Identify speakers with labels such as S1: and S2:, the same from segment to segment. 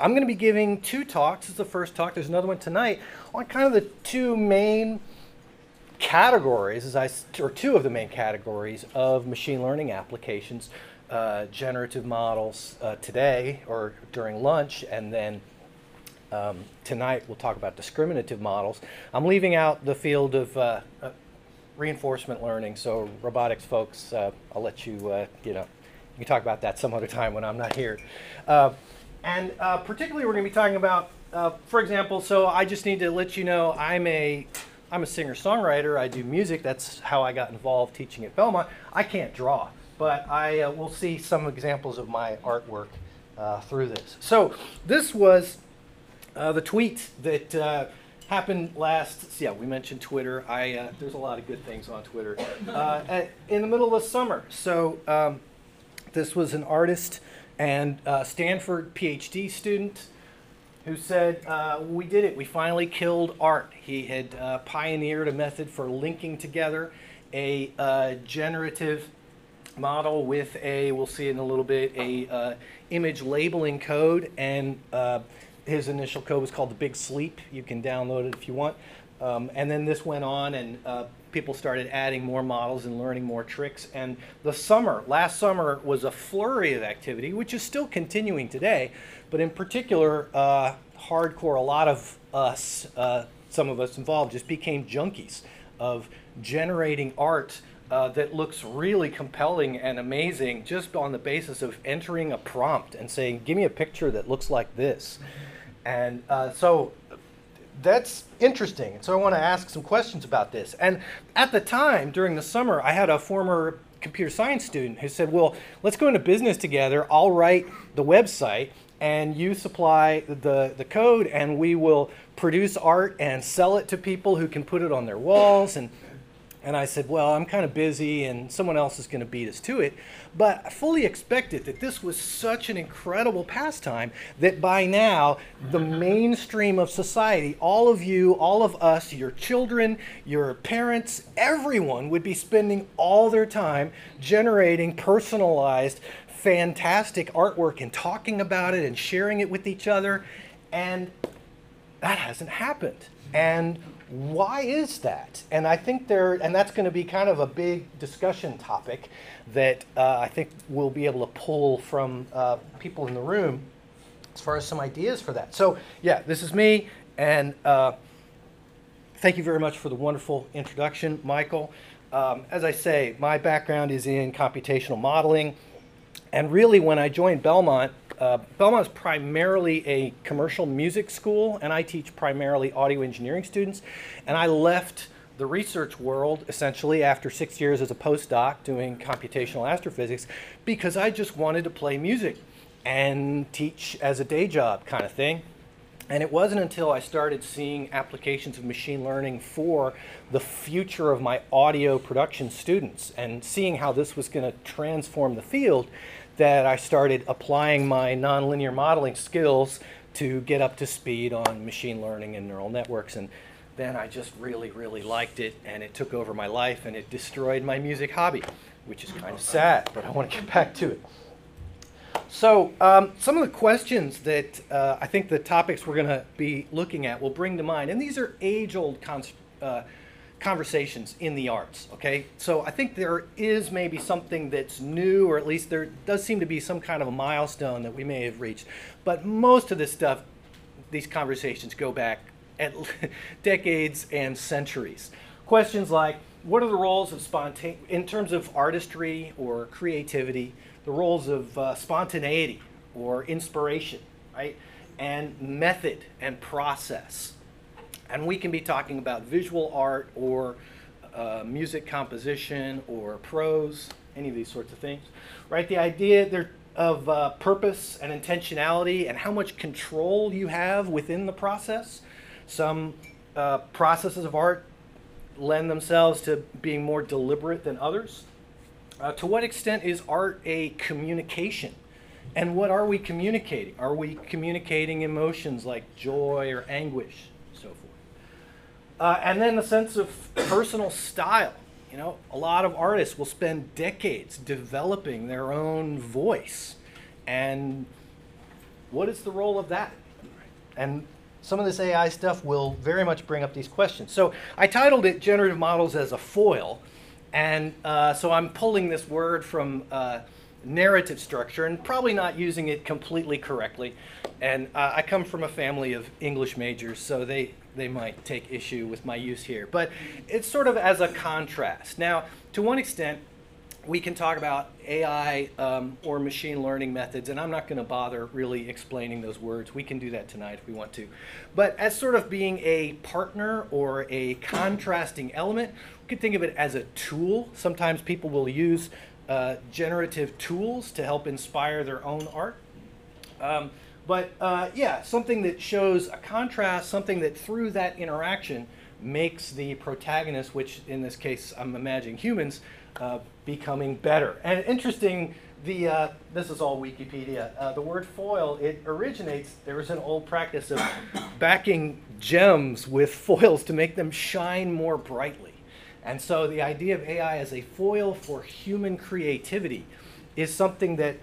S1: I'm going to be giving two talks. This is the first talk. There's another one tonight on kind of the two main categories, as I, or two of the main categories of machine learning applications. Uh, generative models uh, today or during lunch, and then um, tonight we'll talk about discriminative models. I'm leaving out the field of uh, uh reinforcement learning, so robotics folks, uh, I'll let you, uh, you know, you can talk about that some other time when I'm not here. And particularly we're going to be talking about, for example, so I just need to let you know I'm a I'm a singer-songwriter. I do music. That's how I got involved teaching at Belmont. I can't draw but I uh, will see some examples of my artwork uh, through this. So this was uh, the tweet that uh, happened last. Yeah, we mentioned Twitter. I uh, there's a lot of good things on Twitter uh, at, in the middle of summer. So um, this was an artist and a Stanford PhD student who said, uh, We did it. We finally killed art. He had uh, pioneered a method for linking together a uh, generative model with a, we'll see in a little bit, a uh, image labeling code. And uh, his initial code was called the Big Sleep. You can download it if you want. Um, and then this went on, and uh, people started adding more models and learning more tricks. And the summer, last summer, was a flurry of activity, which is still continuing today. But in particular, uh, hardcore, a lot of us, uh, some of us involved, just became junkies of generating art uh, that looks really compelling and amazing just on the basis of entering a prompt and saying, give me a picture that looks like this. And uh, so that's interesting. so I want to ask some questions about this. And at the time, during the summer, I had a former computer science student who said, well, let's go into business together. I'll write the website and you supply the, the code and we will produce art and sell it to people who can put it on their walls and and I said, Well, I'm kind of busy and someone else is going to beat us to it. But I fully expected that this was such an incredible pastime that by now, the mainstream of society, all of you, all of us, your children, your parents, everyone would be spending all their time generating personalized, fantastic artwork and talking about it and sharing it with each other. And that hasn't happened. And why is that? And I think there, and that's going to be kind of a big discussion topic that uh, I think we'll be able to pull from uh, people in the room as far as some ideas for that. So, yeah, this is me, and uh, thank you very much for the wonderful introduction, Michael. Um, as I say, my background is in computational modeling, and really when I joined Belmont, uh, Belmont is primarily a commercial music school, and I teach primarily audio engineering students. And I left the research world essentially after six years as a postdoc doing computational astrophysics because I just wanted to play music and teach as a day job kind of thing. And it wasn't until I started seeing applications of machine learning for the future of my audio production students and seeing how this was going to transform the field that I started applying my nonlinear modeling skills to get up to speed on machine learning and neural networks. And then I just really, really liked it, and it took over my life, and it destroyed my music hobby, which is kind of sad, but I want to get back to it. So, um, some of the questions that uh, I think the topics we're going to be looking at will bring to mind, and these are age old uh, conversations in the arts. Okay, so I think there is maybe something that's new, or at least there does seem to be some kind of a milestone that we may have reached. But most of this stuff, these conversations go back at decades and centuries. Questions like, what are the roles of spontaneity in terms of artistry or creativity? The roles of uh, spontaneity or inspiration, right? And method and process and we can be talking about visual art or uh, music composition or prose, any of these sorts of things, right? The idea there of uh, purpose and intentionality and how much control you have within the process. Some uh, processes of art lend themselves to being more deliberate than others. Uh, to what extent is art a communication? And what are we communicating? Are we communicating emotions like joy or anguish? Uh, and then the sense of personal style. You know, a lot of artists will spend decades developing their own voice and what is the role of that? And some of this AI stuff will very much bring up these questions. So I titled it Generative Models as a Foil. And uh, so I'm pulling this word from uh, narrative structure and probably not using it completely correctly. And uh, I come from a family of English majors, so they, they might take issue with my use here. But it's sort of as a contrast. Now, to one extent, we can talk about AI um, or machine learning methods, and I'm not going to bother really explaining those words. We can do that tonight if we want to. But as sort of being a partner or a contrasting element, we could think of it as a tool. Sometimes people will use uh, generative tools to help inspire their own art. Um, but uh, yeah, something that shows a contrast, something that through that interaction makes the protagonist, which in this case I'm imagining humans, uh, becoming better. And interesting, the uh, this is all Wikipedia. Uh, the word foil it originates. There was an old practice of backing gems with foils to make them shine more brightly. And so the idea of AI as a foil for human creativity is something that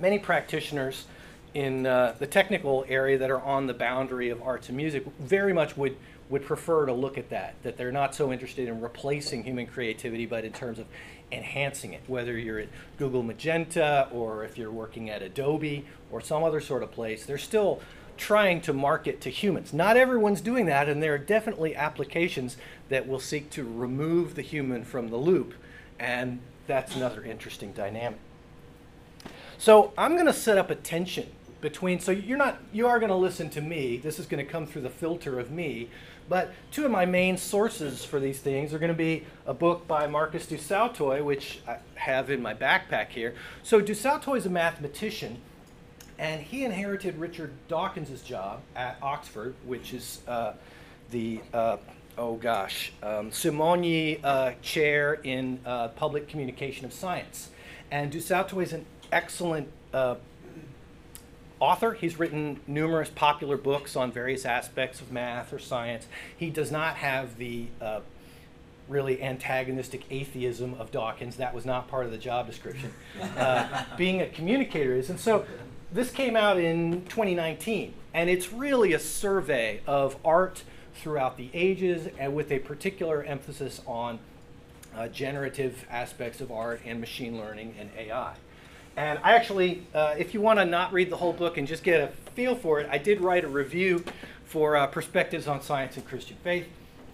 S1: many practitioners in uh, the technical area that are on the boundary of arts and music very much would would prefer to look at that, that they're not so interested in replacing human creativity, but in terms of enhancing it, whether you're at Google Magenta or if you're working at Adobe or some other sort of place, they're still trying to market to humans. Not everyone's doing that, and there are definitely applications that will seek to remove the human from the loop, and that's another interesting dynamic. So I'm going to set up a tension between, so you're not, you are going to listen to me. This is going to come through the filter of me, but two of my main sources for these things are going to be a book by Marcus du Sautoy, which I have in my backpack here. So du Sautoy is a mathematician, and he inherited Richard Dawkins' job at Oxford, which is uh, the, uh, oh gosh, um, Simonyi uh, Chair in uh, Public Communication of Science. And du Sautoy is an excellent uh, author. He's written numerous popular books on various aspects of math or science. He does not have the uh, really antagonistic atheism of Dawkins. That was not part of the job description. Uh, being a communicator is. And so this came out in 2019, and it's really a survey of art throughout the ages and with a particular emphasis on uh, generative aspects of art and machine learning and AI. And I actually, uh, if you want to not read the whole book and just get a feel for it, I did write a review for uh, Perspectives on Science and Christian Faith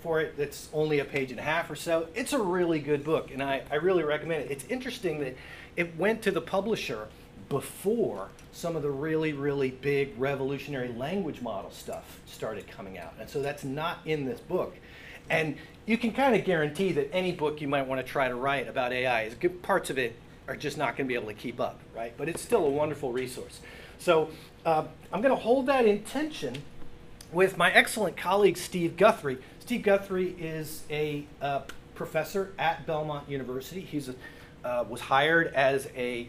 S1: for it. That's only a page and a half or so. It's a really good book, and I, I really recommend it. It's interesting that it went to the publisher before some of the really, really big revolutionary language model stuff started coming out. And so that's not in this book. And you can kind of guarantee that any book you might want to try to write about AI, is good parts of it are just not going to be able to keep up, right? But it's still a wonderful resource. So uh, I'm going to hold that intention with my excellent colleague Steve Guthrie. Steve Guthrie is a uh, professor at Belmont University. He's a, uh, was hired as a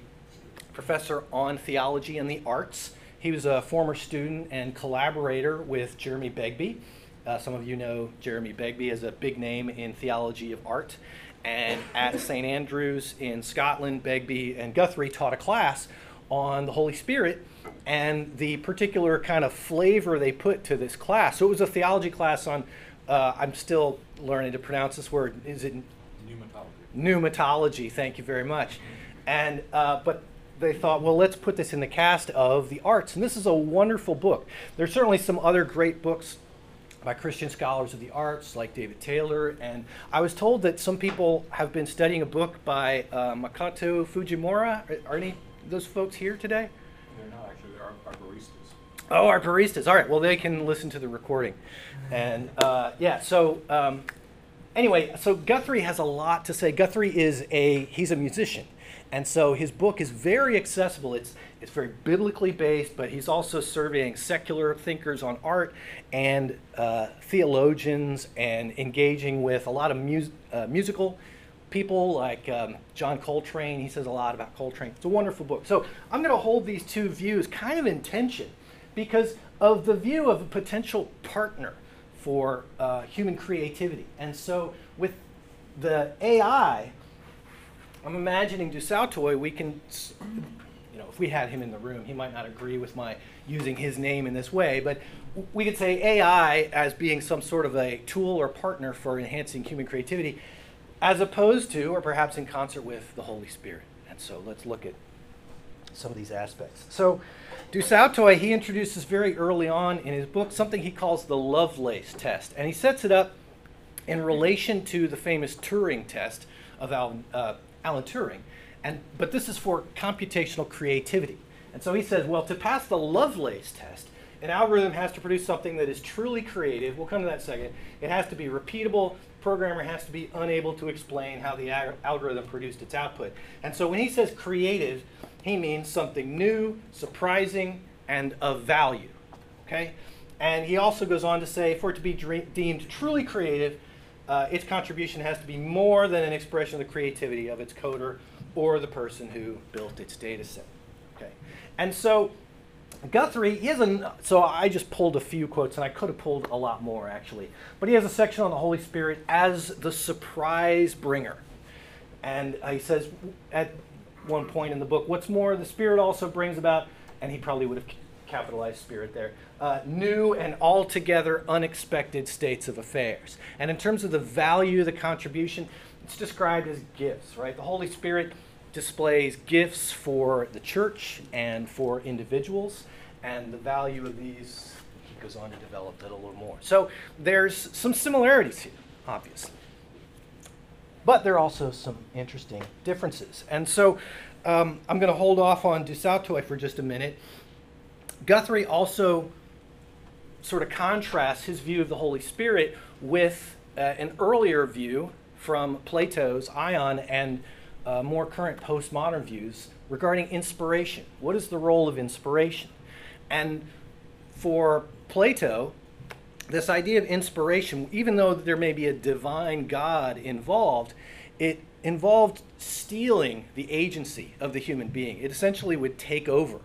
S1: professor on theology and the arts. He was a former student and collaborator with Jeremy Begbie. Uh, some of you know Jeremy Begbie as a big name in theology of art. And at St. Andrews in Scotland, Begbie and Guthrie taught a class on the Holy Spirit and the particular kind of flavor they put to this class. So it was a theology class on, uh, I'm still learning to pronounce this word. Is it
S2: pneumatology?
S1: Pneumatology, thank you very much. And, uh, but they thought, well, let's put this in the cast of the arts. And this is a wonderful book. There's certainly some other great books by Christian scholars of the arts like David Taylor. And I was told that some people have been studying a book by uh, Makoto Fujimura. Are, are, any of those folks here today?
S2: They're not actually, they're arboristas.
S1: Oh, arboristas. All right, well, they can listen to the recording. And uh, yeah, so um, anyway, so Guthrie has a lot to say. Guthrie is a, he's a musician. And so his book is very accessible. It's, it's very biblically based, but he's also surveying secular thinkers on art and uh, theologians and engaging with a lot of mus- uh, musical people like um, John Coltrane. He says a lot about Coltrane. It's a wonderful book. So I'm going to hold these two views kind of in tension because of the view of a potential partner for uh, human creativity. And so with the AI, I'm imagining du Sautoy, we can you know, if we had him in the room, he might not agree with my using his name in this way, but we could say AI as being some sort of a tool or partner for enhancing human creativity, as opposed to, or perhaps in concert with, the Holy Spirit. And so let's look at some of these aspects. So, Du Sautoy, he introduces very early on in his book something he calls the Lovelace test, and he sets it up in relation to the famous Turing test of Alan, uh, Alan Turing. And, but this is for computational creativity. And so he says, well, to pass the Lovelace test, an algorithm has to produce something that is truly creative. We'll come to that second. It has to be repeatable. The programmer has to be unable to explain how the algorithm produced its output. And so when he says creative, he means something new, surprising, and of value. Okay? And he also goes on to say, for it to be deemed truly creative, uh, its contribution has to be more than an expression of the creativity of its coder or the person who built its data set. Okay, and so Guthrie, he has a, so I just pulled a few quotes, and I could have pulled a lot more actually, but he has a section on the Holy Spirit as the surprise bringer, and he says at one point in the book, what's more, the Spirit also brings about, and he probably would have capitalized Spirit there, uh, new and altogether unexpected states of affairs. And in terms of the value of the contribution, it's described as gifts, right? The Holy Spirit displays gifts for the church and for individuals, and the value of these, he goes on to develop that a little more. So there's some similarities here, obviously. But there are also some interesting differences. And so um, I'm going to hold off on Du Sautoy for just a minute. Guthrie also sort of contrasts his view of the Holy Spirit with uh, an earlier view from Plato's Ion and uh, more current postmodern views regarding inspiration. What is the role of inspiration? And for Plato, this idea of inspiration, even though there may be a divine God involved, it involved stealing the agency of the human being. It essentially would take over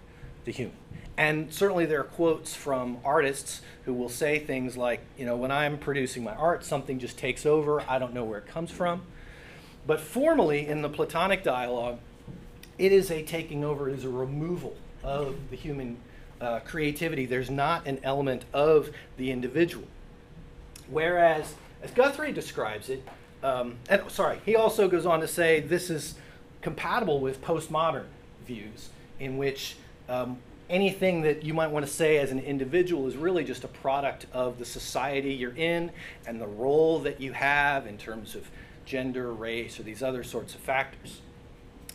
S1: the human. And certainly there are quotes from artists who will say things like, you know, when I'm producing my art, something just takes over. I don't know where it comes from. But formally, in the Platonic dialogue, it is a taking over, it is a removal of the human uh, creativity. There's not an element of the individual. Whereas, as Guthrie describes it, um, and sorry, he also goes on to say this is compatible with postmodern views in which um, anything that you might want to say as an individual is really just a product of the society you're in and the role that you have in terms of gender, race, or these other sorts of factors.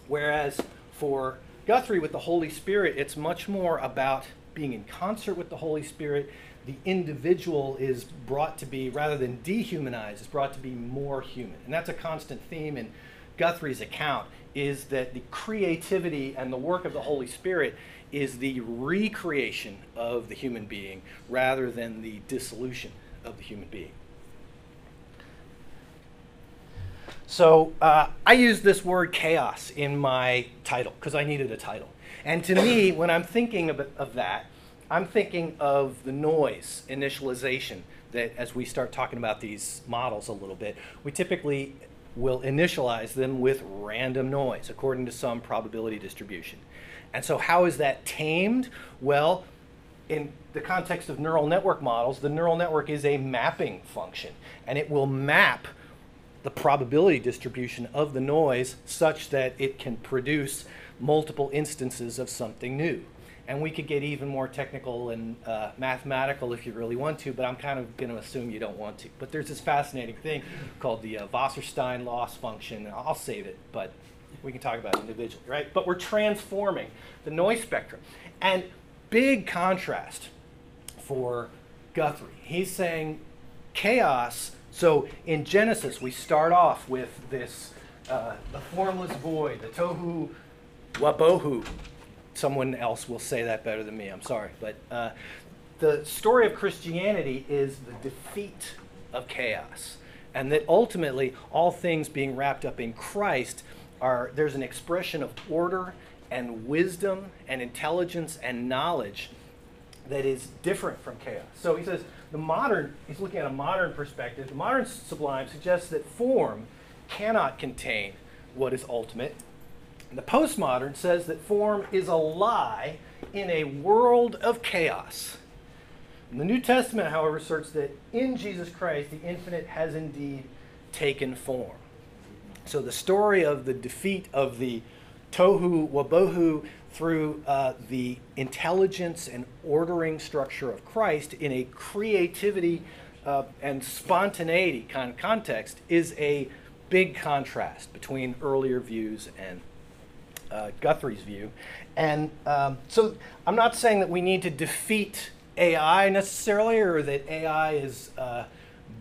S1: Whereas for Guthrie with the Holy Spirit, it's much more about being in concert with the Holy Spirit. The individual is brought to be, rather than dehumanized, is brought to be more human. And that's a constant theme in Guthrie's account, is that the creativity and the work of the Holy Spirit is the recreation of the human being rather than the dissolution of the human being. So uh, I use this word chaos in my title because I needed a title. And to me, when I'm thinking of, of that, I'm thinking of the noise initialization that as we start talking about these models a little bit, we typically will initialize them with random noise according to some probability distribution. And so, how is that tamed? Well, in the context of neural network models, the neural network is a mapping function, and it will map the probability distribution of the noise such that it can produce multiple instances of something new. And we could get even more technical and uh, mathematical if you really want to, but I'm kind of going to assume you don't want to. But there's this fascinating thing called the uh, Wasserstein loss function. I'll save it, but we can talk about individually, right? But we're transforming the noise spectrum. And big contrast for Guthrie. He's saying chaos. So in Genesis, we start off with this uh, the formless void, the tohu wabohu. Someone else will say that better than me. I'm sorry, but uh, the story of Christianity is the defeat of chaos, and that ultimately all things being wrapped up in Christ are there's an expression of order and wisdom and intelligence and knowledge that is different from chaos. So he says the modern, he's looking at a modern perspective. The modern sublime suggests that form cannot contain what is ultimate, The postmodern says that form is a lie in a world of chaos. And the New Testament, however, asserts that in Jesus Christ, the infinite has indeed taken form. So the story of the defeat of the tohu wabohu through uh, the intelligence and ordering structure of Christ in a creativity uh, and spontaneity kind of context is a big contrast between earlier views and uh, Guthrie's view. And um, so I'm not saying that we need to defeat AI necessarily or that AI is uh,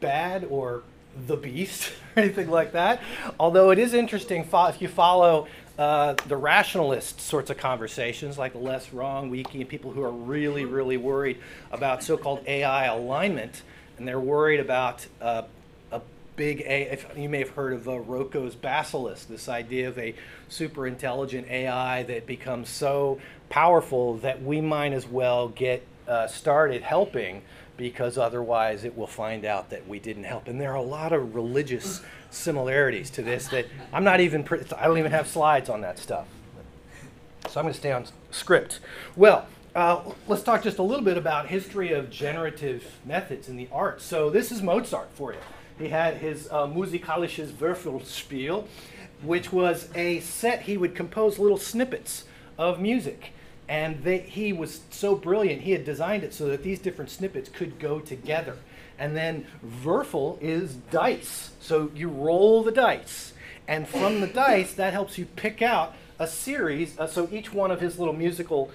S1: bad or the beast or anything like that. Although it is interesting if you follow uh, the rationalist sorts of conversations, like LessWrong Wiki, and people who are really, really worried about so called AI alignment, and they're worried about uh, a big A. If you may have heard of uh, Roko's basilisk, this idea of a super intelligent AI that becomes so powerful that we might as well get uh, started helping because otherwise it will find out that we didn't help. And there are a lot of religious similarities to this that I'm not even, I don't even have slides on that stuff. So I'm going to stay on script. Well, uh, let's talk just a little bit about history of generative methods in the arts. So this is Mozart for you. He had his uh, Musikalisches Würfelspiel, which was a set he would compose little snippets of music. And they, he was so brilliant, he had designed it so that these different snippets could go together. And then Würfel is dice. So you roll the dice. And from the dice, that helps you pick out a series. Uh, so each one of his little musical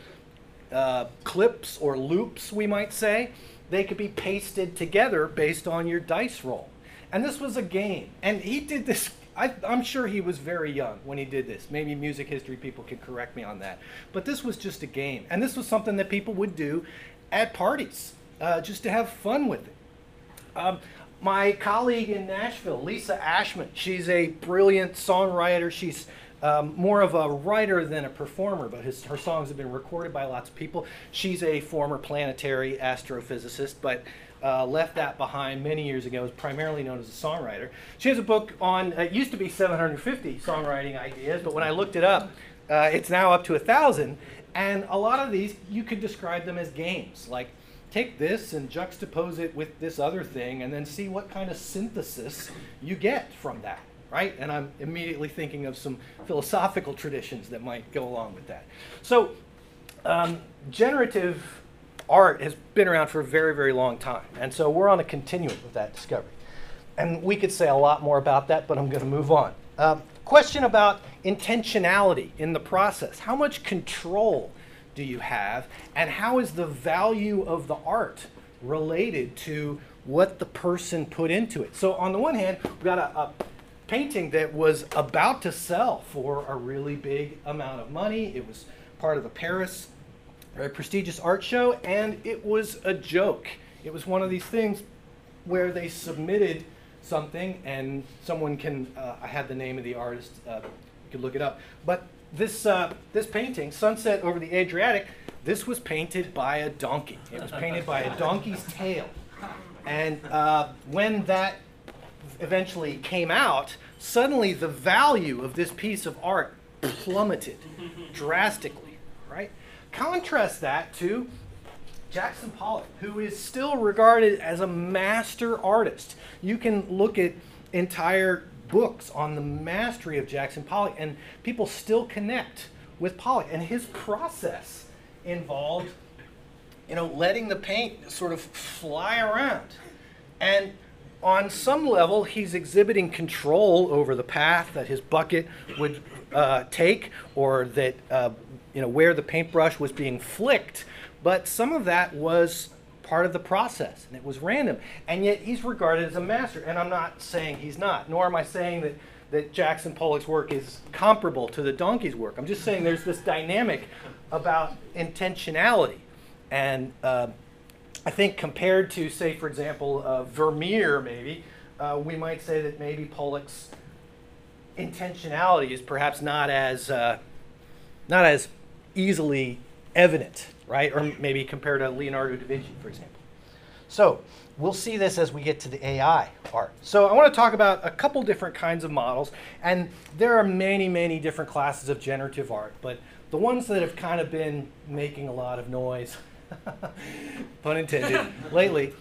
S1: uh, clips or loops, we might say, they could be pasted together based on your dice roll. And this was a game. And he did this I, am sure he was very young when he did this. Maybe music history people can correct me on that. But this was just a game. And this was something that people would do at parties uh, just to have fun with it. Um, my colleague in Nashville, Lisa Aschmann, she's a brilliant songwriter. She's um, more of a writer than a performer, but his, her songs have been recorded by lots of people. She's a former planetary astrophysicist, but uh, left that behind many years ago, is primarily known as a songwriter. She has a book on, it used to be 750 songwriting ideas, but when I looked it up, uh, it's now up to a 1,000. And a lot of these, you could describe them as games. Like, take this and juxtapose it with this other thing, and then see what kind of synthesis you get from that, right? And I'm immediately thinking of some philosophical traditions that might go along with that. So, um, generative art has been around for a very, very long time. And so we're on a continuum of that discovery. And we could say a lot more about that, but I'm going to move on. Um, question about intentionality in the process. How much control do you have? And how is the value of the art related to what the person put into it? So, on the one hand, we've got a, a painting that was about to sell for a really big amount of money. It was part of the Paris very prestigious art show, and it was a joke. It was one of these things where they submitted something, and someone can, uh, I had the name of the artist, uh, you can look it up. But this, uh, this painting, Sunset Over the Adriatic, this was painted by a donkey. It was painted by a donkey's tail. And uh, when that eventually came out, suddenly the value of this piece of art plummeted drastically? Contrast that to Jackson Pollock, who is still regarded as a master artist. You can look at entire books on the mastery of Jackson Pollock, and people still connect with Pollock. And his process involved, you know, letting the paint sort of fly around. And on some level, he's exhibiting control over the path that his bucket would uh, take, or that uh, you know, where the paintbrush was being flicked, but some of that was part of the process and it was random. And yet he's regarded as a master. And I'm not saying he's not, nor am I saying that, that Jackson Pollock's work is comparable to the donkey's work. I'm just saying there's this dynamic about intentionality. And uh, I think compared to, say, for example, uh, Vermeer, maybe, uh, we might say that maybe Pollock's intentionality is perhaps not as, uh, not as easily evident, right? Or maybe compared to Leonardo da Vinci, for example. So we'll see this as we get to the AI part. So I want to talk about a couple different kinds of models, and there are many, many different classes of generative art, but the ones that have kind of been making a lot of noise, pun intended, lately.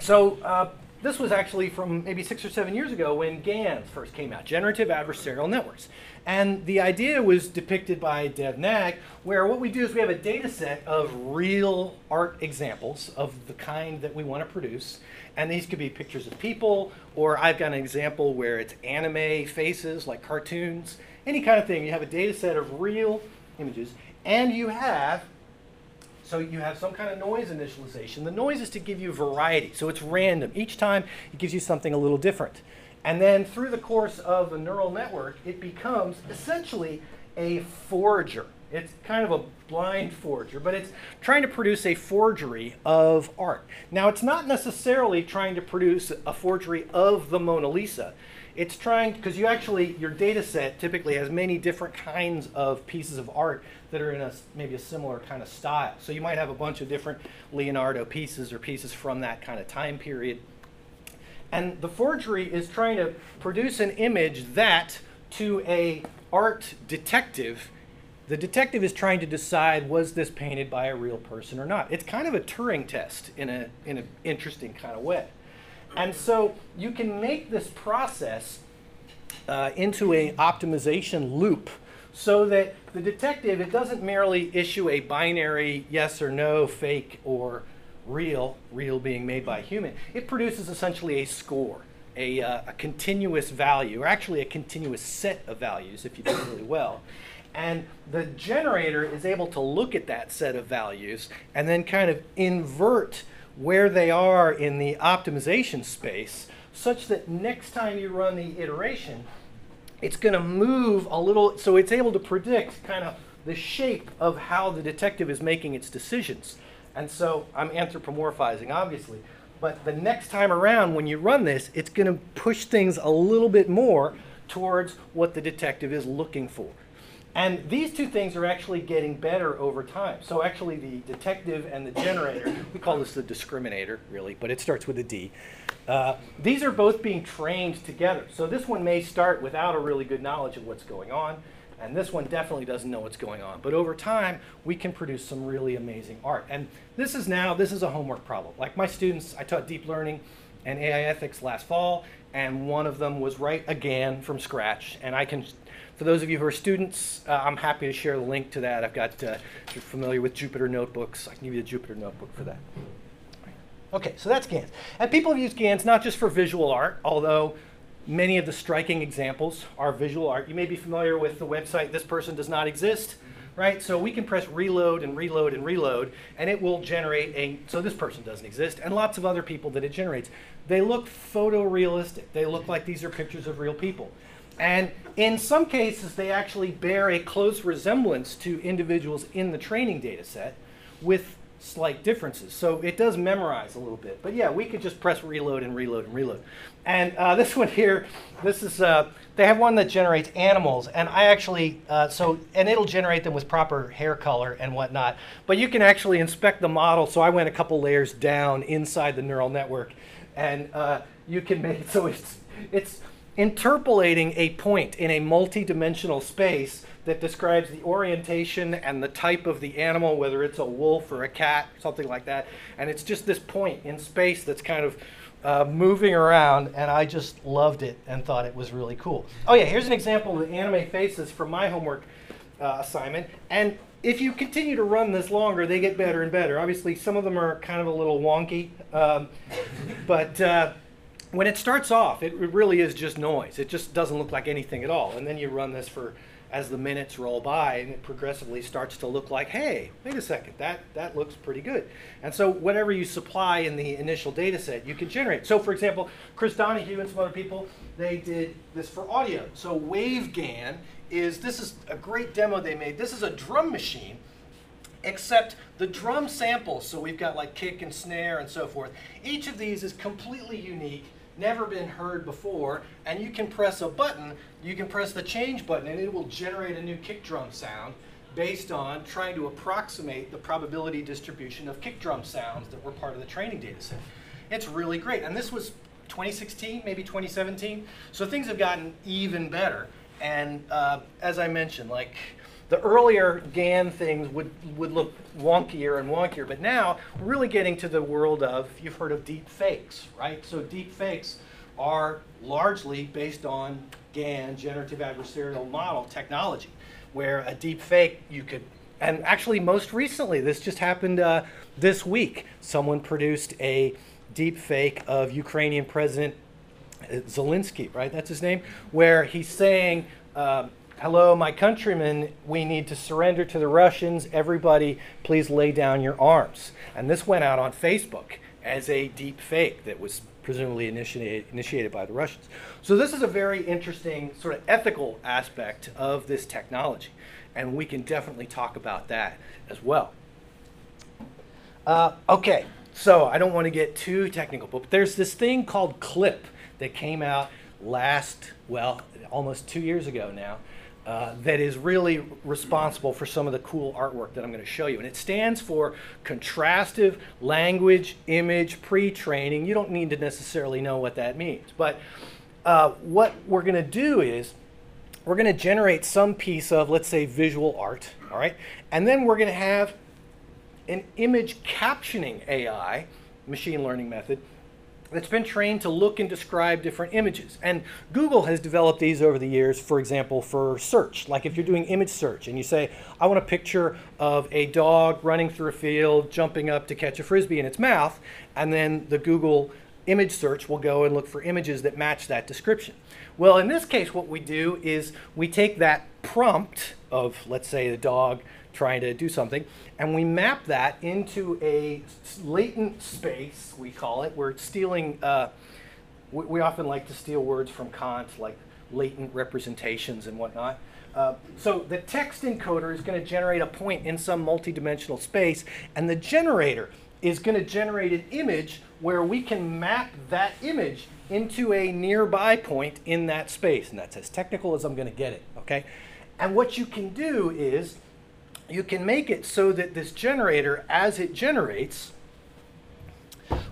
S1: So uh, this was actually from maybe six or seven years ago when GANs first came out, Generative Adversarial Networks. And the idea was depicted by Dev Nag, where what we do is we have a data set of real art examples of the kind that we want to produce. And these could be pictures of people, or I've got an example where it's anime faces, like cartoons, any kind of thing. You have a data set of real images, and you have so you have some kind of noise initialization. The noise is to give you variety, so it's random. Each time it gives you something a little different. And then through the course of a neural network, it becomes essentially a forger. It's kind of a blind forger, but it's trying to produce a forgery of art. Now, it's not necessarily trying to produce a forgery of the Mona Lisa. It's trying, because you actually, your data set typically has many different kinds of pieces of art that are in a, maybe a similar kind of style. So you might have a bunch of different Leonardo pieces or pieces from that kind of time period. And the forgery is trying to produce an image that, to a art detective, the detective is trying to decide was this painted by a real person or not. It's kind of a Turing test in a in an interesting kind of way. And so you can make this process uh, into a optimization loop so that the detective it doesn't merely issue a binary yes or no, fake or real, real being made by a human, it produces essentially a score, a, uh, a continuous value, or actually a continuous set of values if you do really well. And the generator is able to look at that set of values and then kind of invert where they are in the optimization space such that next time you run the iteration, it's going to move a little, so it's able to predict kind of the shape of how the detective is making its decisions. And so I'm anthropomorphizing, obviously. But the next time around, when you run this, it's going to push things a little bit more towards what the detective is looking for. And these two things are actually getting better over time. So actually the detective and the generator, we call this the discriminator, really, but it starts with a D. Uh, these are both being trained together. So this one may start without a really good knowledge of what's going on. And this one definitely doesn't know what's going on. But over time, we can produce some really amazing art. And this is now, this is a homework problem. Like my students, I taught deep learning and AI ethics last fall, and one of them was write again from scratch. And I can, for those of you who are students, uh, I'm happy to share the link to that. I've got, uh, if you're familiar with Jupyter Notebooks, I can give you the Jupyter Notebook for that. Okay, so that's GANs. And people have used GANs not just for visual art, although Many of the striking examples are visual art. You may be familiar with the website This Person Does Not Exist, right? So we can press reload and reload and reload, and it will generate a, so this person doesn't exist, and lots of other people that it generates. They look photorealistic. They look like these are pictures of real people. And in some cases, they actually bear a close resemblance to individuals in the training data set with slight differences. So it does memorize a little bit. But yeah, we could just press reload and reload and reload. And uh, this one here, this is, uh, they have one that generates animals. And I actually, uh, so, and it'll generate them with proper hair color and whatnot. But you can actually inspect the model. So I went a couple layers down inside the neural network. And uh, you can make, it so it's, it's interpolating a point in a multi-dimensional space that describes the orientation and the type of the animal, whether it's a wolf or a cat, something like that. And it's just this point in space that's kind of uh, moving around, and I just loved it and thought it was really cool. Oh yeah, here's an example of the anime faces from my homework uh, assignment. And if you continue to run this longer, they get better and better. Obviously, some of them are kind of a little wonky, um, but uh, when it starts off, it really is just noise. It just doesn't look like anything at all. And then you run this for as the minutes roll by and it progressively starts to look like, hey, wait a second, that, that looks pretty good. And so whatever you supply in the initial data set, you can generate. So for example, Chris Donahue and some other people, they did this for audio. So WaveGAN is, this is a great demo they made. This is a drum machine except the drum samples, so we've got like kick and snare and so forth, each of these is completely unique never been heard before, and you can press a button, you can press the change button, and it will generate a new kick drum sound based on trying to approximate the probability distribution of kick drum sounds that were part of the training data set. It's really great. And this was 2016, maybe 2017. So things have gotten even better. And uh, as I mentioned, like the earlier GAN things would, would look wonkier and wonkier, but now we're really getting to the world of, you've heard of deep fakes, right? So deep fakes are largely based on GAN, generative adversarial model technology, where a deep fake you could, and actually most recently, this just happened uh, this week, someone produced a deep fake of Ukrainian President Zelensky, right? That's his name, where he's saying, um, Hello, my countrymen, we need to surrender to the Russians. Everybody, please lay down your arms. And this went out on Facebook as a deep fake that was presumably initiated, initiated by the Russians. So, this is a very interesting sort of ethical aspect of this technology. And we can definitely talk about that as well. Uh, okay, so I don't want to get too technical, but there's this thing called CLIP that came out last, well, almost two years ago now uh, that is really responsible for some of the cool artwork that I'm going to show you. And it stands for Contrastive Language Image Pre-Training. You don't need to necessarily know what that means. But uh, what we're going to do is we're going to generate some piece of, let's say, visual art, all right? And then we're going to have an image captioning AI, machine learning method, that's been trained to look and describe different images. And Google has developed these over the years, for example, for search. Like if you're doing image search and you say, I want a picture of a dog running through a field, jumping up to catch a frisbee in its mouth, and then the Google image search will go and look for images that match that description. Well, in this case, what we do is we take that prompt of, let's say, the dog trying to do something, and we map that into a latent space, we call it. We're stealing, uh, we, we, often like to steal words from Kant, like latent representations and whatnot. Uh, so the text encoder is going to generate a point in some multidimensional space, and the generator is going to generate an image where we can map that image into a nearby point in that space. And that's as technical as I'm going to get it, okay? And what you can do is you can make it so that this generator, as it generates,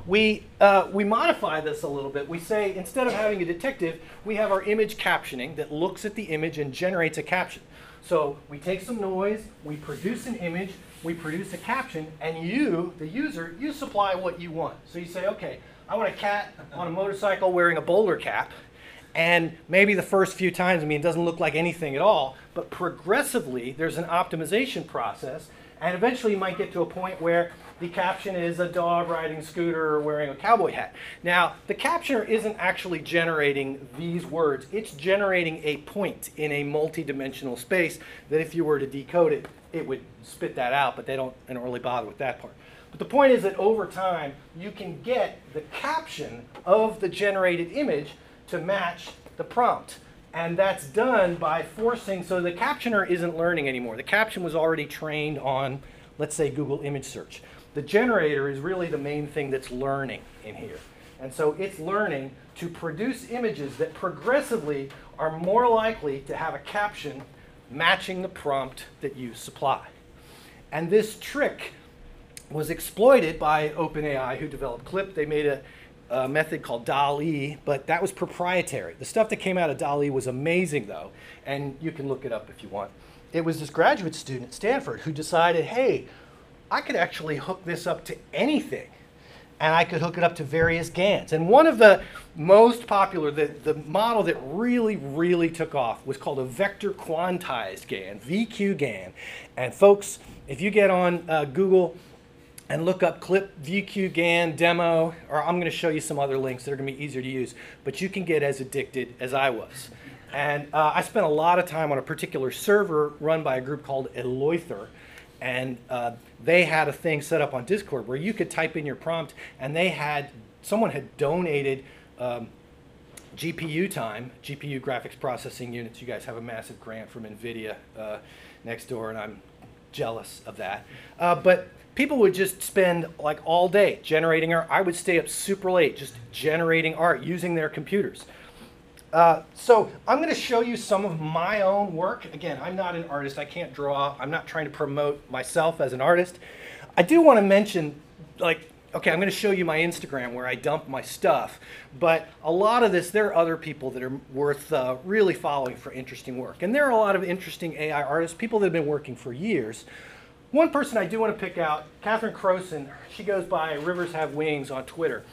S1: we, uh, we modify this a little bit. We say instead of having a detective, we have our image captioning that looks at the image and generates a caption. So we take some noise, we produce an image, we produce a caption, and you, the user, you supply what you want. So you say, okay, I want a cat on a motorcycle wearing a bowler cap, and maybe the first few times, I mean, it doesn't look like anything at all, but progressively there's an optimization process. And eventually you might get to a point where the caption is a dog riding scooter or wearing a cowboy hat. Now, the captioner isn't actually generating these words, it's generating a point in a multi-dimensional space that if you were to decode it, it would spit that out, but they don't, they don't really bother with that part. But the point is that over time, you can get the caption of the generated image to match the prompt. And that's done by forcing, so the captioner isn't learning anymore. The caption was already trained on, let's say, Google image search. The generator is really the main thing that's learning in here. And so it's learning to produce images that progressively are more likely to have a caption matching the prompt that you supply. And this trick was exploited by OpenAI, who developed Clip. They made a a method called DALL-E, but that was proprietary. The stuff that came out of DALL-E was amazing, though, and you can look it up if you want. It was this graduate student at Stanford who decided, hey, I could actually hook this up to anything. And I could hook it up to various GANs. And one of the most popular, the, the model that really, really took off was called a vector quantized GAN, VQ GAN. And folks, if you get on uh, Google, and look up clip VQ GAN demo, or I'm going to show you some other links that are going to be easier to use, but you can get as addicted as I was. And uh, I spent a lot of time on a particular server run by a group called Eleuther, and uh, they had a thing set up on Discord where you could type in your prompt, and they had someone had donated um, GPU time, GPU graphics processing units. You guys have a massive grant from NVIDIA uh, next door, and I'm jealous of that. Uh, but people would just spend like all day generating art. I would stay up super late just generating art using their computers. Uh, so I'm going to show you some of my own work. Again, I'm not an artist. I can't draw. I'm not trying to promote myself as an artist. I do want to mention, like, okay, I'm going to show you my Instagram where I dump my stuff. But a lot of this, there are other people that are worth uh, really following for interesting work. And there are a lot of interesting AI artists, people that have been working for years. One person I do want to pick out, Katherine Crowson, she goes by Rivers Have Wings on Twitter.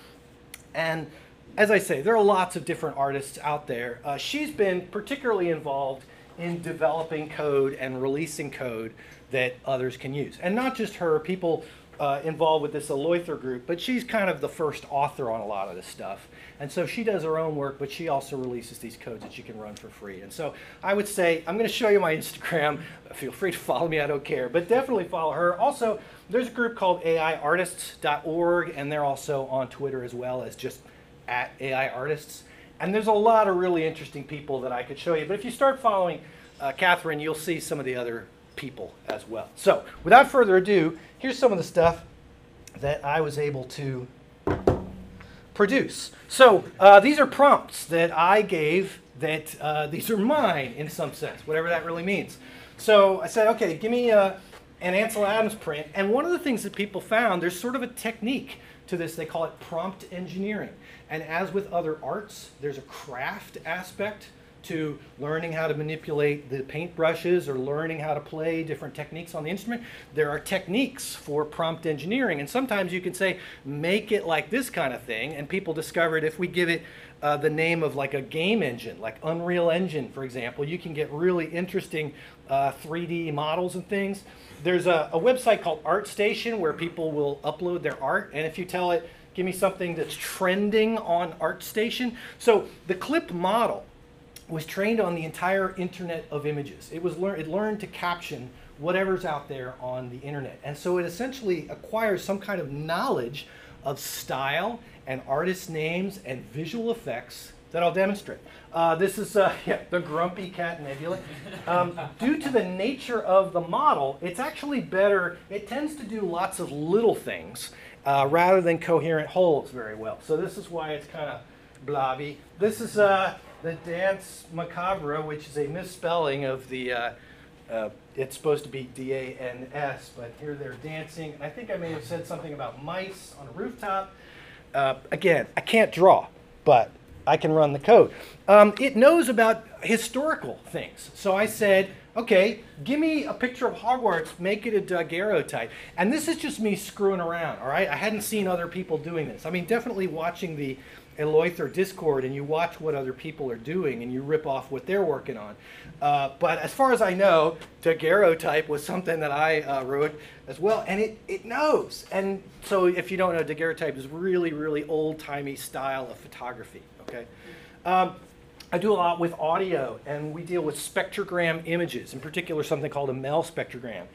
S1: And as I say, there are lots of different artists out there. Uh, she's been particularly involved in developing code and releasing code that others can use. And not just her, people uh, involved with this Eleuther group, but she's kind of the first author on a lot of this stuff. And so she does her own work, but she also releases these codes that you can run for free. And so I would say, I'm going to show you my Instagram. Feel free to follow me, I don't care, but definitely follow her. Also, there's a group called AIartists.org, and they're also on Twitter as well as just at AI Artists. And there's a lot of really interesting people that I could show you. But if you start following uh, Katherine, you'll see some of the other people as well. So without further ado, here's some of the stuff that I was able to produce. So uh, these are prompts that I gave that uh, these are mine in some sense, whatever that really means. So I said, okay, give me uh, an Ansel Adams print. And one of the things that people found, there's sort of a technique to this. They call it prompt engineering. And as with other arts, there's a craft aspect to learning how to manipulate the paintbrushes or learning how to play different techniques on the instrument. There are techniques for prompt engineering, and sometimes you can say, make it like this kind of thing, and people discovered if we give it uh, the name of like a game engine, like Unreal Engine, for example, you can get really interesting uh, 3D models and things. There's a, a website called ArtStation where people will upload their art, and if you tell it, give me something that's trending on ArtStation. So the clip model was trained on the entire internet of images. It was lear- it learned to caption whatever's out there on the internet. And so it essentially acquires some kind of knowledge of style and artist names and visual effects that I'll demonstrate. Uh, this is uh, yeah, the Grumpy Cat Nebula. Um, due to the nature of the model, it's actually better, it tends to do lots of little things uh, rather than coherent wholes very well. So this is why it's kind of blobby. This is uh, the dance Macabre, which is a misspelling of the, uh, uh, it's supposed to be D-A-N-S, but here they're dancing. I think I may have said something about mice on a rooftop. Uh, again, I can't draw, but I can run the code. Um, it knows about historical things. So I said, okay, give me a picture of Hogwarts, make it a daguerreotype. And this is just me screwing around, all right? I hadn't seen other people doing this. I mean, definitely watching the Eleuther Discord and you watch what other people are doing and you rip off what they're working on. Uh, but as far as I know, daguerreotype was something that I uh, wrote as well, and it, it knows. And so if you don't know, daguerreotype is really, really old-timey style of photography, okay? Um, I do a lot with audio, and we deal with spectrogram images, in particular something called a Mel spectrogram.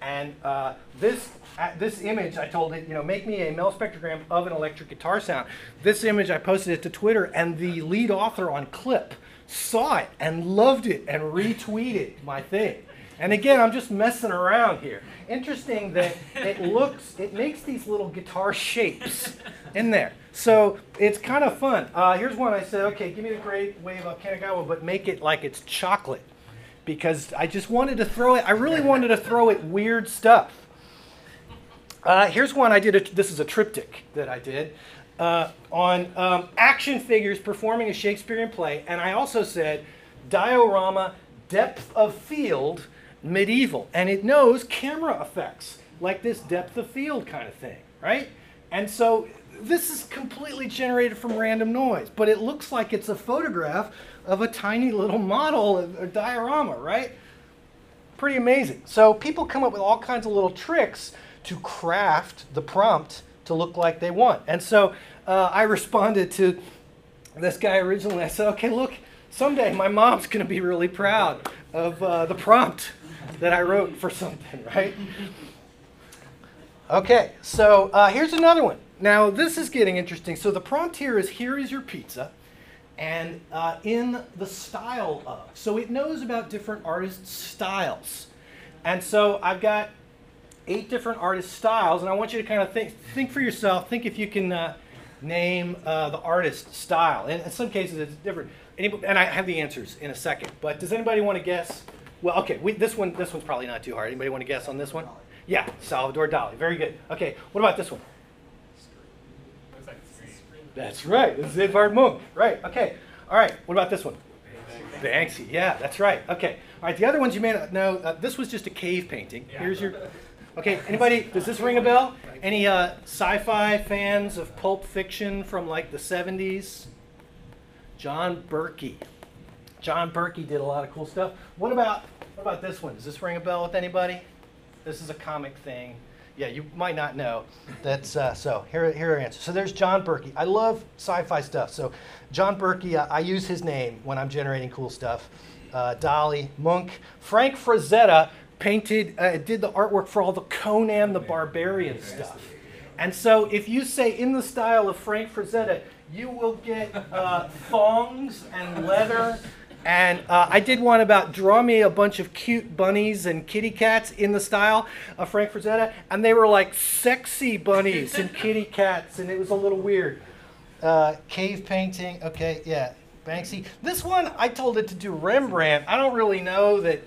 S1: And uh, this, uh, this image, I told it, you know, make me a Mel spectrogram of an electric guitar sound. This image, I posted it to Twitter, and the lead author on Clip saw it and loved it and retweeted my thing. And again, I'm just messing around here. Interesting that it looks, it makes these little guitar shapes in there. So it's kind of fun. Uh, here's one I said, okay, give me the great wave of Kanagawa, but make it like it's chocolate because I just wanted to throw it. I really wanted to throw it weird stuff. Uh, here's one I did. A, this is a triptych that I did uh, on um, action figures performing a Shakespearean play, and I also said diorama, depth of field, medieval, and it knows camera effects like this depth of field kind of thing, right? And so this is completely generated from random noise, but it looks like it's a photograph of a tiny little model, a diorama, right? Pretty amazing. So people come up with all kinds of little tricks to craft the prompt to look like they want. And so uh, I responded to this guy originally. I said, okay, look, someday my mom's going to be really proud of uh, the prompt that I wrote for something, right? Okay, so uh, here's another one. Now, this is getting interesting. So the prompt here is here is your pizza and uh, in the style of. So it knows about different artists' styles. And so I've got eight different artist styles, and I want you to kind of think, think for yourself, think if you can uh, name uh, the artist style. And in some cases, it's different. Anybody, and I have the answers in a second. But does anybody want to guess? Well, okay, we, this one this one's probably not too hard. Anybody want to guess on this one? Yeah, Salvador Dali. Very good. Okay, what about this one? That's right. This is Edvard Munch. Right. Okay. All right. What about this one? Banksy. Yeah, that's right. Okay. All right. The other ones you may not know. Uh, this was just a cave painting. Here's your. Okay. Anybody? Does this ring a bell? Any uh, sci-fi fans of Pulp Fiction from like the 70s? John Berkey. John Berkey did a lot of cool stuff. What about what about this one? Does this ring a bell with anybody? This is a comic thing. Yeah, you might not know. That's uh, so. Here, here are answers. So there's John Berkey. I love sci-fi stuff. So John Berkey, uh, I use his name when I'm generating cool stuff. Uh, Dali, Munch, Frank Frazetta painted, uh, did the artwork for all the Conan the Barbarian stuff. And so if you say in the style of Frank Frazetta, you will get uh, thongs and leather and uh, I did one about draw me a bunch of cute bunnies and kitty cats in the style of Frank Frazetta, and they were like sexy bunnies and kitty cats, and it was a little weird. Uh, cave painting, okay, yeah, Banksy. This one, I told it to do Rembrandt. I don't really know that.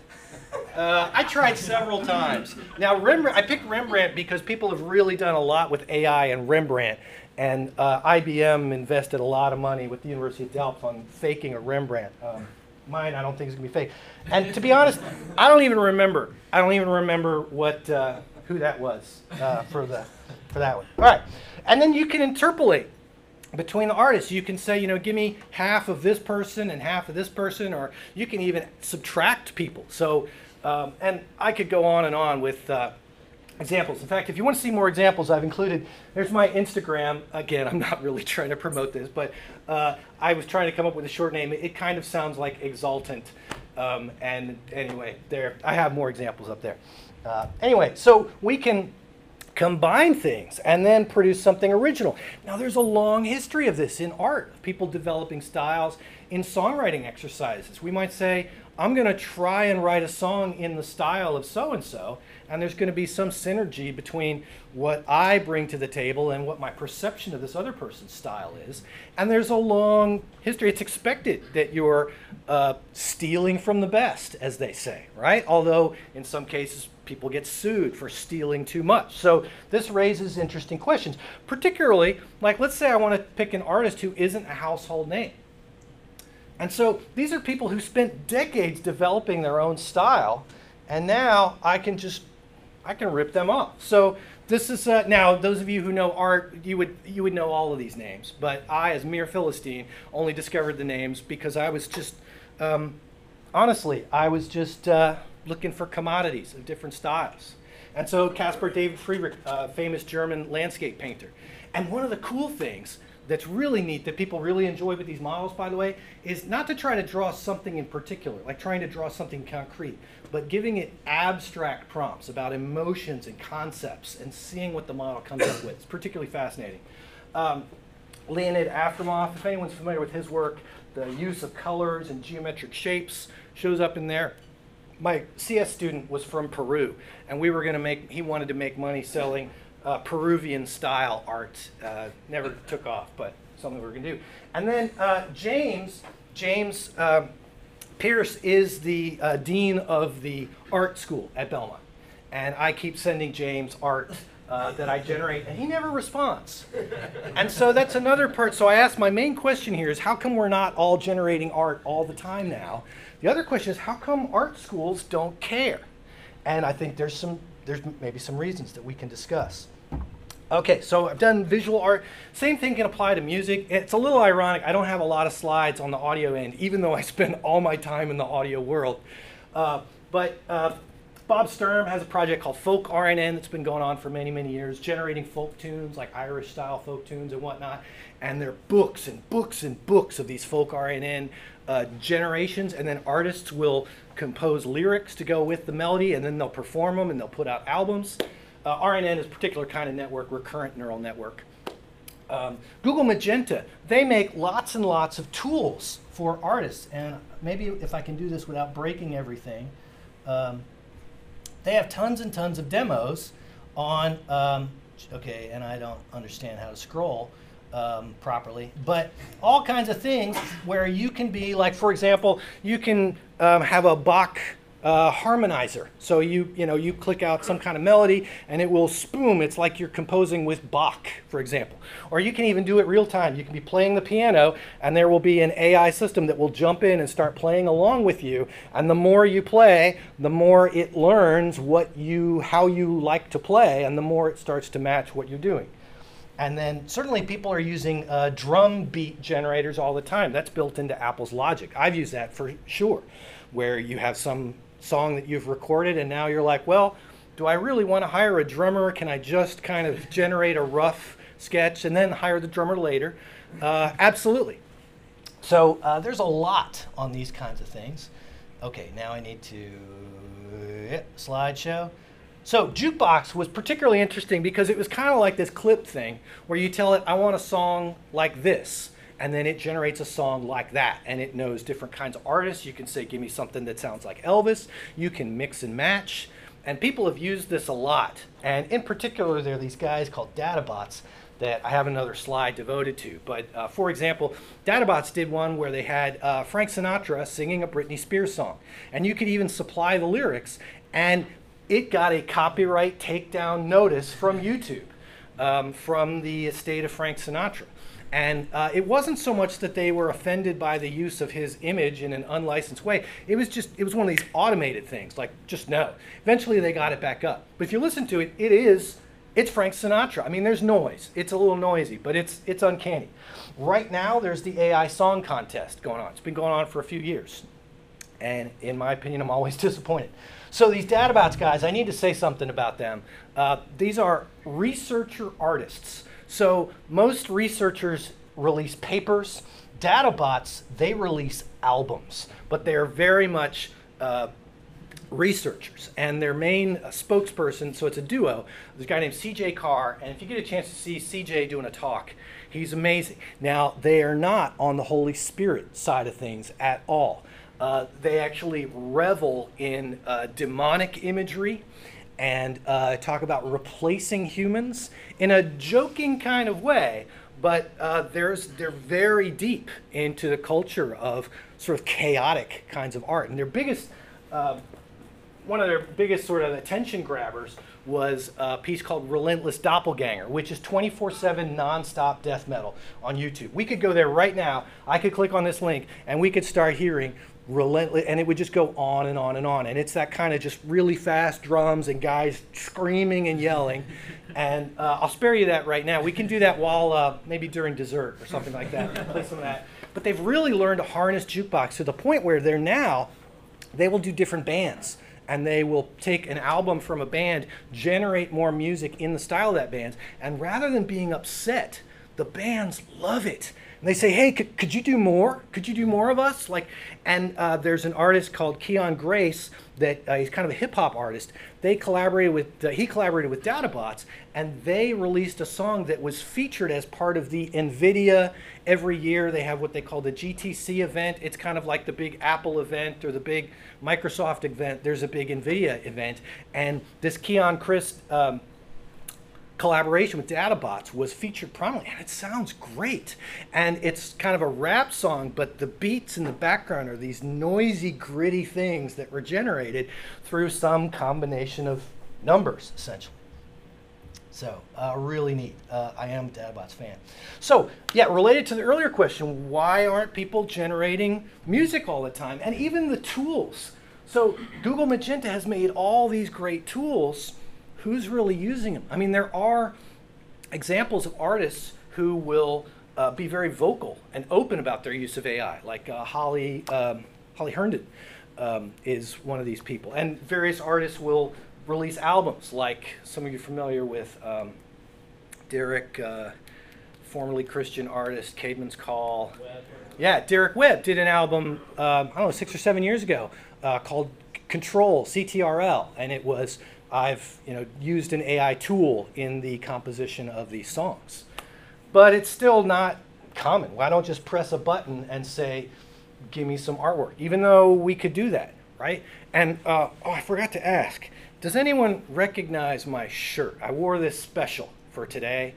S1: Uh, I tried several times. Now, Rembrandt, I picked Rembrandt because people have really done a lot with AI and Rembrandt. And uh, IBM invested a lot of money with the University of Delft on faking a Rembrandt. Um, mine, I don't think is gonna be fake. And to be honest, I don't even remember. I don't even remember what uh, who that was uh, for the for that one. All right, and then you can interpolate between the artists. You can say, you know, give me half of this person and half of this person, or you can even subtract people. So, um, and I could go on and on with. Uh, examples. In fact, if you want to see more examples, I've included, there's my Instagram. Again, I'm not really trying to promote this, but uh, I was trying to come up with a short name. It kind of sounds like exultant. Um, and anyway, there, I have more examples up there. Uh, anyway, so we can combine things and then produce something original. Now, there's a long history of this in art, people developing styles in songwriting exercises. We might say, I'm going to try and write a song in the style of so and so, and there's going to be some synergy between what I bring to the table and what my perception of this other person's style is. And there's a long history. It's expected that you're uh, stealing from the best, as they say, right? Although in some cases, people get sued for stealing too much. So this raises interesting questions, particularly like let's say I want to pick an artist who isn't a household name. And so these are people who spent decades developing their own style, and now I can just I can rip them off. So this is uh, now those of you who know art, you would you would know all of these names. But I, as mere philistine, only discovered the names because I was just um, honestly I was just uh, looking for commodities of different styles. And so Caspar David Friedrich, uh, famous German landscape painter. And one of the cool things that's really neat that people really enjoy with these models, by the way, is not to try to draw something in particular, like trying to draw something concrete, but giving it abstract prompts about emotions and concepts and seeing what the model comes up with. It's particularly fascinating. Um, Leonid Afremov, if anyone's familiar with his work, the use of colors and geometric shapes shows up in there. My CS student was from Peru, and we were going to make, he wanted to make money selling uh, Peruvian style art. Uh, never took off, but something we are going to do. And then uh, James, James um, Pierce is the uh, dean of the art school at Belmont. And I keep sending James art uh, that I generate, and he never responds. And so that's another part. So I ask my main question here is how come we're not all generating art all the time now? The other question is how come art schools don't care? And I think there's some there's maybe some reasons that we can discuss. Okay, so I've done visual art. Same thing can apply to music. It's a little ironic. I don't have a lot of slides on the audio end, even though I spend all my time in the audio world. Uh, but uh, Bob Sturm has a project called Folk RNN that's been going on for many, many years, generating folk tunes, like Irish style folk tunes and whatnot. And there are books and books and books of these folk RNN uh, generations, and then artists will compose lyrics to go with the melody, and then they'll perform them and they'll put out albums. Uh, RNN is a particular kind of network, recurrent neural network. Um, Google Magenta, they make lots and lots of tools for artists. And maybe if I can do this without breaking everything, um, they have tons and tons of demos on, um, okay, and I don't understand how to scroll. um, properly, but all kinds of things where you can be like, for example, you can um, have a Bach uh, harmonizer. So you you know you click out some kind of melody and it will spoon. It's like you're composing with Bach, for example. Or you can even do it real time. You can be playing the piano and there will be an AI system that will jump in and start playing along with you. And the more you play, the more it learns what you how you like to play, and the more it starts to match what you're doing. And then certainly people are using uh, drum beat generators all the time. That's built into Apple's Logic. I've used that for sure, where you have some song that you've recorded and now you're like, well, do I really want to hire a drummer? Can I just kind of generate a rough sketch and then hire the drummer later? Uh, absolutely. So uh, there's a lot on these kinds of things. Okay, now I need to yeah, slideshow. So Jukebox was particularly interesting because it was kind of like this clip thing where you tell it, I want a song like this and then it generates a song like that and it knows different kinds of artists. You can say give me something that sounds like elvis. You can mix and match and people have used this a lot. And in particular there are these guys called Dadabots that i have another slide devoted to. But uh, for example Dadabots did one where they had uh, frank sinatra singing a britney spears song. And you could even supply the lyrics and it got a copyright takedown notice from youtube um, from the estate of frank sinatra and uh, it wasn't so much that they were offended by the use of his image in an unlicensed way. It was just, it was one of these automated things, like just no. Eventually they got it back up. But if you listen to it, it is, it's Frank Sinatra. I mean, there's noise. It's a little noisy, but it's, it's uncanny. Right now, there's the AI song contest going on. It's been going on for a few years. And in my opinion, I'm always disappointed. So these Dadabots guys, I need to say something about them. Uh, these are researcher artists. So most researchers release papers. Dadabots, they release albums, but they're very much uh, researchers. And their main uh, spokesperson, so it's a duo, there's a guy named CJ Carr. And if you get a chance to see CJ doing a talk, he's amazing. Now, they are not on the Holy Spirit side of things at all. Uh, they actually revel in uh, demonic imagery and uh, talk about replacing humans in a joking kind of way, but uh, there's they're very deep into the culture of sort of chaotic kinds of art, and their biggest. Uh, one of their biggest sort of attention grabbers was a piece called Relentless Doppelganger, which is 24 7 nonstop death metal on YouTube. We could go there right now. I could click on this link and we could start hearing relentless, and it would just go on and on and on. And it's that kind of just really fast drums and guys screaming and yelling. And uh, I'll spare you that right now. We can do that while uh, maybe during dessert or something like that. Play some of that. But they've really learned to harness jukebox to the point where they're now they will do different bands and they will take an album from a band, generate more music in the style of that band, and rather than being upset, the bands love it and they say, "Hey, could, could you do more? Could you do more of us?" Like, and uh, there's an artist called Keon Grace that uh, he's kind of a hip hop artist. They collaborated with uh, he collaborated with Dadabots, and they released a song that was featured as part of the NVIDIA. Every year they have what they call the GTC event. It's kind of like the big Apple event or the big Microsoft event. There's a big NVIDIA event, and this Keyon Christ. Um, collaboration with Dadabots was featured prominently, and it sounds great. And it's kind of a rap song, but the beats in the background are these noisy, gritty things that were generated through some combination of numbers, essentially. So, uh, really neat. Uh, I am a Dadabots fan. So, yeah, related to the earlier question, why aren't people generating music all the time? And even the tools. So, Google Magenta has made all these great tools who's really using them? I mean, there are examples of artists who will uh, be very vocal and open about their use of AI, like uh, Holly um, Holly Herndon um, is one of these people, and various artists will release albums, like some of you familiar with um, Derek, uh, formerly Christian artist, Caedmon's Call. Yeah, Derek Webb did an album, um, I don't know, six or seven years ago, uh, called Control CTRL, and it was I've you know used an AI tool in the composition of these songs, but it's still not common. Why don't just press a button and say, "Give me some artwork," even though we could do that, right? And uh, oh, I forgot to ask. Does anyone recognize my shirt? I wore this special for today.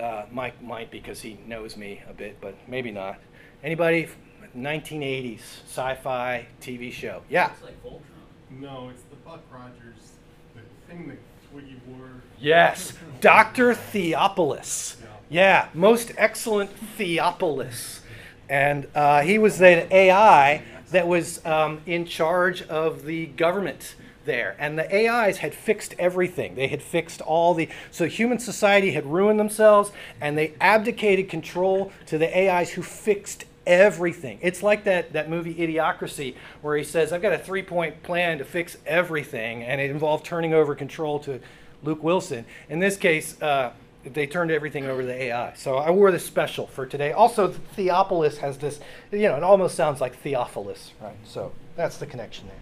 S1: uh, Mike might because he knows me a bit, but maybe not. Anybody? 1980s sci-fi TV show. Yeah.
S3: It's like Voltron.
S4: No, it's the Buck Rogers, the thing that Twiki wore.
S1: Yes, Dr. Theopolis. Yeah, most excellent Theopolis. And uh, he was the AI that was um, in charge of the government there. And the AIs had fixed everything. They had fixed all the. So human society had ruined themselves, and they abdicated control to the AIs who fixed everything. It's like that, that movie Idiocracy, where he says, I've got a three point plan to fix everything, and it involved turning over control to Luke Wilson. In this case, uh, they turned everything over to the AI. So I wore this special for today. Also, Theopolis has this, you know, it almost sounds like Theophilus, right? So that's the connection there.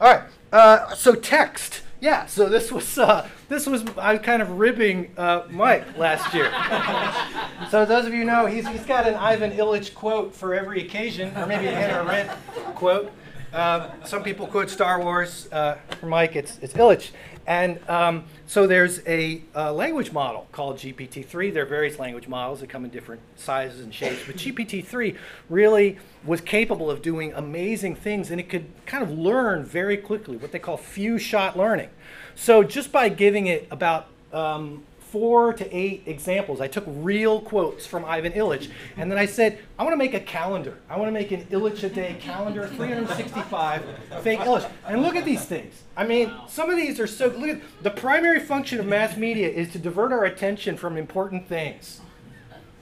S1: All right. Uh, so text. Yeah. So this was uh, this was I was kind of ribbing uh, Mike last year. so those of you know he's he's got an Ivan Illich quote for every occasion, or maybe a Hannah Arendt quote. Uh, some people quote Star Wars. Uh, for Mike, it's it's Illich. And um, so there's a uh, language model called GPT-3. There are various language models that come in different sizes and shapes, but GPT-3 really was capable of doing amazing things, and it could kind of learn very quickly, what they call few-shot learning. So just by giving it about um, four to eight examples. I took real quotes from Ivan Illich, and then I said, I want to make a calendar. I want to make an Illich a day calendar, 365 fake Illich. And look at these things. I mean, some of these are so. Look at the primary function of mass media is to divert our attention from important things.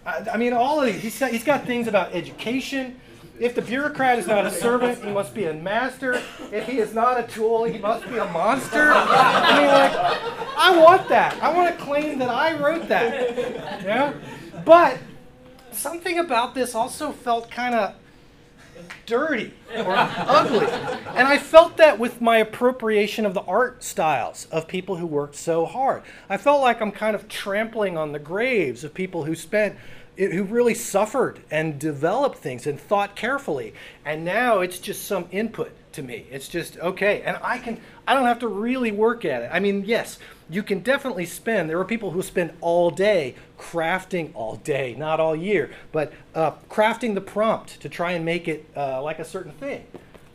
S1: I, I mean, all of these. He's got, he's got things about education. If the bureaucrat is not a servant, he must be a master. If he is not a tool, he must be a monster. I mean, like, I want that. I want to claim that I wrote that. Know? But something about this also felt kind of dirty or ugly. And I felt that with my appropriation of the art styles of people who worked so hard. I felt like I'm kind of trampling on the graves of people who spent it, who really suffered and developed things and thought carefully. And now it's just some input to me. It's just okay, and I can I don't have to really work at it. I mean, yes, you can definitely spend. There are people who spend all day crafting all day, not all year, but uh, crafting the prompt to try and make it uh, like a certain thing.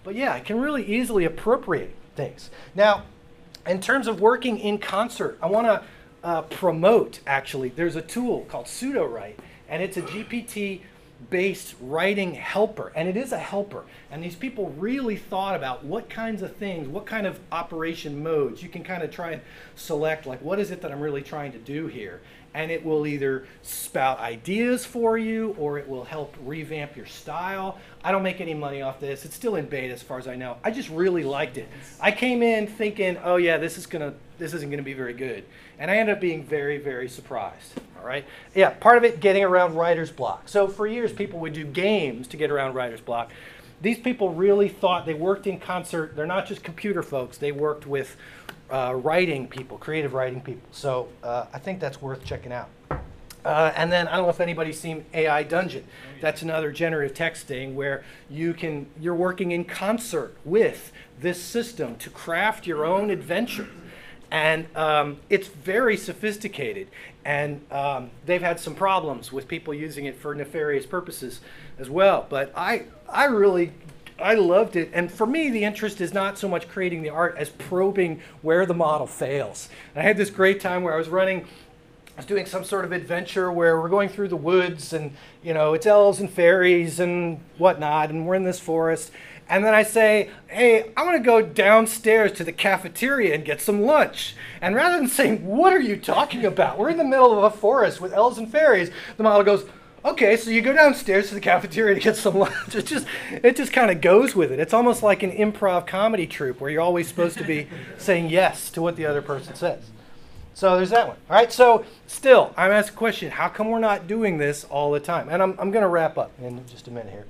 S1: But yeah, I can really easily appropriate things. Now, in terms of working in concert, I want to uh, promote actually. There's a tool called Sudowrite and it's a GPT based writing helper and it is a helper. And these people really thought about what kinds of things what kind of operation modes you can kind of try and select like what is it that i'm really trying to do here and it will either spout ideas for you or it will help revamp your style i don't make any money off this it's still in beta as far as i know i just really liked it i came in thinking oh yeah this is gonna this isn't gonna be very good and i ended up being very very surprised all right. Yeah, part of it getting around writer's block. So for years, people would do games to get around writer's block. These people really thought they worked in concert. They're not just computer folks. They worked with uh, writing people, creative writing people. So uh, I think that's worth checking out. Uh, and then I don't know if anybody's seen AI Dungeon. That's another generative texting where you can you're working in concert with this system to craft your own adventure and um, it's very sophisticated and um, they've had some problems with people using it for nefarious purposes as well but i i really i loved it and for me the interest is not so much creating the art as probing where the model fails and i had this great time where i was running I was doing some sort of adventure where we're going through the woods and you know it's elves and fairies and whatnot and we're in this forest and then I say, hey, I want to go downstairs to the cafeteria and get some lunch. And rather than saying, what are you talking about? We're in the middle of a forest with elves and fairies, the model goes, okay, so you go downstairs to the cafeteria to get some lunch. It just, it just kind of goes with it. It's almost like an improv comedy troupe where you're always supposed to be saying yes to what the other person says. So there's that one. All right, so still, I'm asked a question how come we're not doing this all the time? And I'm, I'm going to wrap up in just a minute here.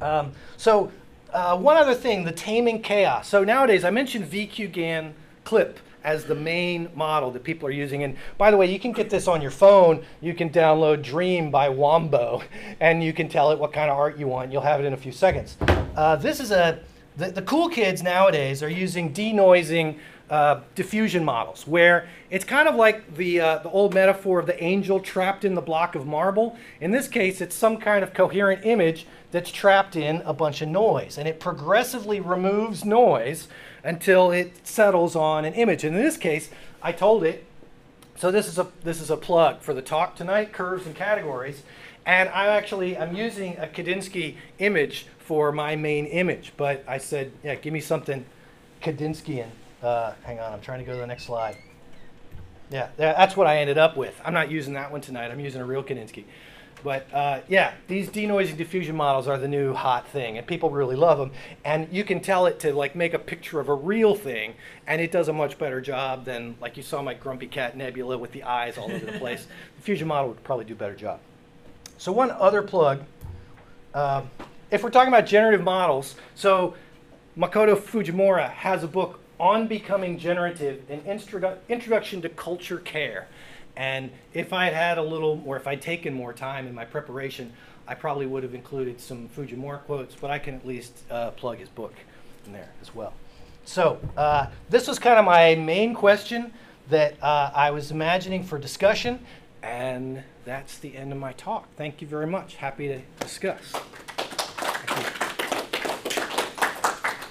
S1: Um, so uh, one other thing, the taming chaos. So nowadays, I mentioned VQGAN clip as the main model that people are using. And by the way, you can get this on your phone. You can download Dream by Wombo, and you can tell it what kind of art you want. You'll have it in a few seconds. Uh, this is a the, the cool kids nowadays are using denoising uh, diffusion models, where it's kind of like the, uh, the old metaphor of the angel trapped in the block of marble. In this case, it's some kind of coherent image that's trapped in a bunch of noise, and it progressively removes noise until it settles on an image. And in this case, I told it so this is a this is a plug for the talk tonight, curves and categories. And I'm actually I'm using a Kandinsky image for my main image, but I said, yeah, give me something Kandinskian. Uh, hang on, I'm trying to go to the next slide. Yeah, that's what I ended up with. I'm not using that one tonight. I'm using a real Kandinsky. But uh, yeah, these denoising diffusion models are the new hot thing, and people really love them. And you can tell it to like make a picture of a real thing, and it does a much better job than like you saw my Grumpy Cat Nebula with the eyes all over the place. The fusion model would probably do a better job. So one other plug, um, if we're talking about generative models, so Makoto Fujimura has a book on becoming generative, an introdu- introduction to culture care. And if I had had a little, or if I'd taken more time in my preparation, I probably would have included some Fujimura quotes, but I can at least uh, plug his book in there as well. So uh, this was kind of my main question that uh, I was imagining for discussion, and that's the end of my talk. Thank you very much. Happy to discuss.